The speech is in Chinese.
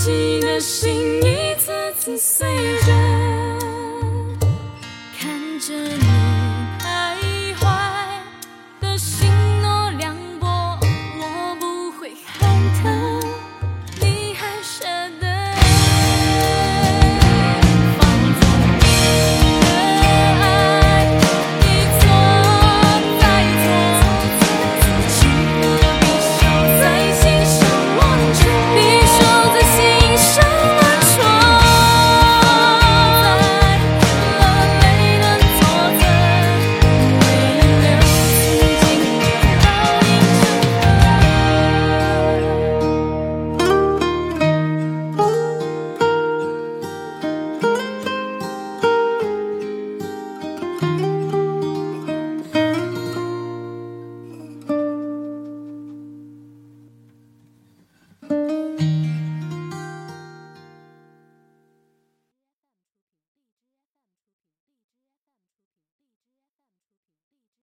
自己的心一次次碎着。